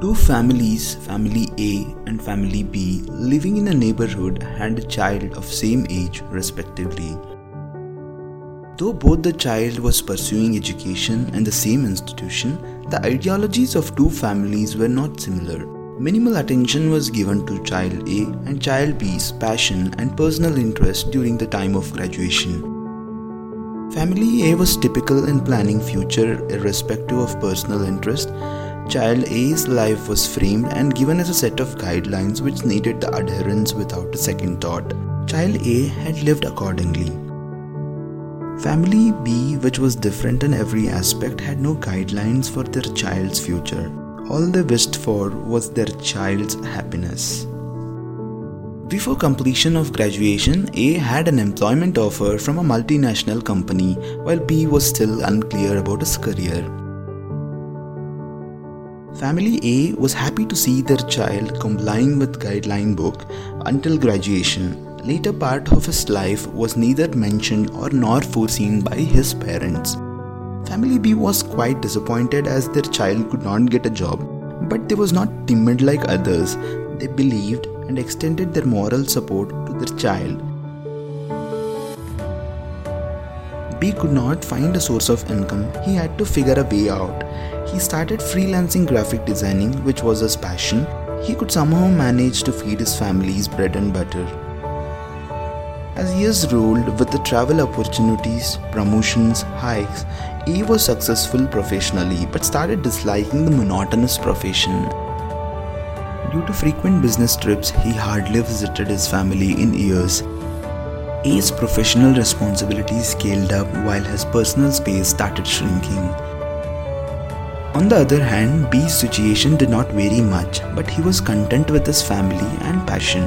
Two families, family A and family B, living in a neighborhood had a child of same age respectively. Though both the child was pursuing education in the same institution, the ideologies of two families were not similar. Minimal attention was given to child A and child B's passion and personal interest during the time of graduation. Family A was typical in planning future irrespective of personal interest Child A's life was framed and given as a set of guidelines which needed the adherence without a second thought. Child A had lived accordingly. Family B, which was different in every aspect, had no guidelines for their child's future. All they wished for was their child's happiness. Before completion of graduation, A had an employment offer from a multinational company while B was still unclear about his career. Family A was happy to see their child complying with guideline book until graduation. Later part of his life was neither mentioned or nor foreseen by his parents. Family B was quite disappointed as their child could not get a job, but they was not timid like others. They believed and extended their moral support to their child. B could not find a source of income. He had to figure a way out. He started freelancing graphic designing, which was his passion. He could somehow manage to feed his family's bread and butter. As years rolled with the travel opportunities, promotions, hikes, he was successful professionally but started disliking the monotonous profession. Due to frequent business trips, he hardly visited his family in years. A's professional responsibilities scaled up while his personal space started shrinking. On the other hand, B's situation did not vary much, but he was content with his family and passion.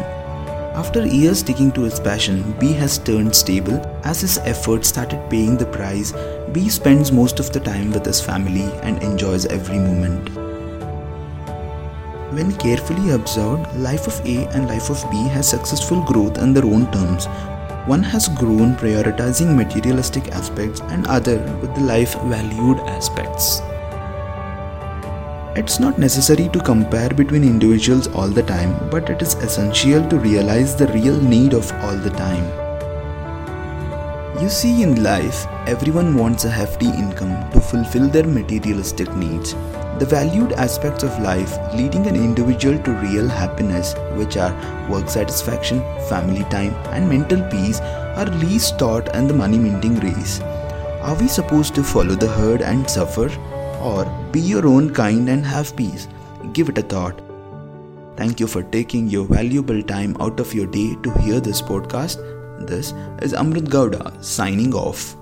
After years sticking to his passion, B has turned stable. As his efforts started paying the price, B spends most of the time with his family and enjoys every moment. When carefully observed, life of A and life of B has successful growth in their own terms. One has grown prioritizing materialistic aspects and other with the life valued aspects. It's not necessary to compare between individuals all the time, but it is essential to realize the real need of all the time. You see, in life, everyone wants a hefty income to fulfill their materialistic needs. The valued aspects of life leading an individual to real happiness, which are work satisfaction, family time, and mental peace, are least taught in the money minting race. Are we supposed to follow the herd and suffer? Or be your own kind and have peace. Give it a thought. Thank you for taking your valuable time out of your day to hear this podcast. This is Amrit Gowda signing off.